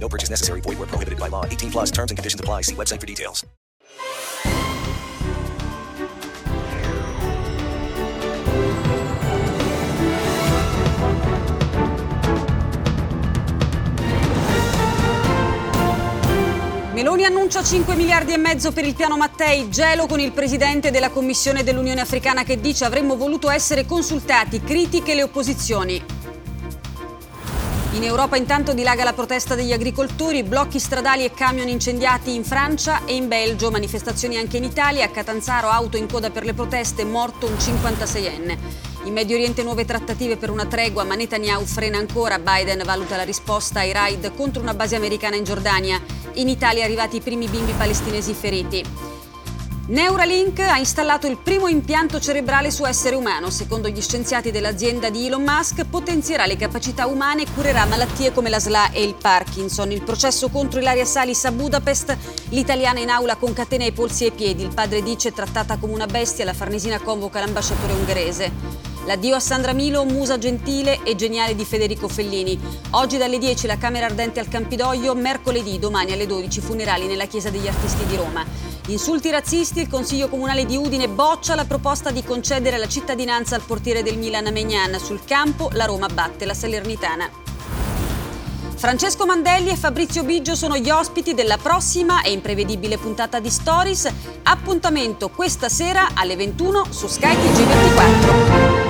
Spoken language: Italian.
No purchase necessary. Void where prohibited by law. 18 plus terms and conditions apply. See website for details. Meloni annuncia 5 miliardi e mezzo per il piano Mattei, gelo con il presidente della Commissione dell'Unione Africana che dice avremmo voluto essere consultati, critiche le opposizioni. In Europa intanto dilaga la protesta degli agricoltori, blocchi stradali e camion incendiati in Francia e in Belgio, manifestazioni anche in Italia, a Catanzaro auto in coda per le proteste, morto un 56enne. In Medio Oriente nuove trattative per una tregua, ma Netanyahu frena ancora, Biden valuta la risposta ai raid contro una base americana in Giordania. In Italia arrivati i primi bimbi palestinesi feriti. Neuralink ha installato il primo impianto cerebrale su essere umano. Secondo gli scienziati dell'azienda di Elon Musk, potenzierà le capacità umane e curerà malattie come la SLA e il Parkinson. Il processo contro Ilaria Salis a Budapest, l'italiana in aula con catene ai polsi e ai piedi. Il padre dice trattata come una bestia, la farnesina convoca l'ambasciatore ungherese. L'addio a Sandra Milo, musa gentile e geniale di Federico Fellini. Oggi dalle 10 la Camera Ardente al Campidoglio, mercoledì domani alle 12 funerali nella Chiesa degli Artisti di Roma. Insulti razzisti, il Consiglio Comunale di Udine boccia la proposta di concedere la cittadinanza al portiere del Milan Megnan. Sul campo la Roma batte la Salernitana. Francesco Mandelli e Fabrizio Biggio sono gli ospiti della prossima e imprevedibile puntata di Stories. Appuntamento questa sera alle 21 su Sky TG24.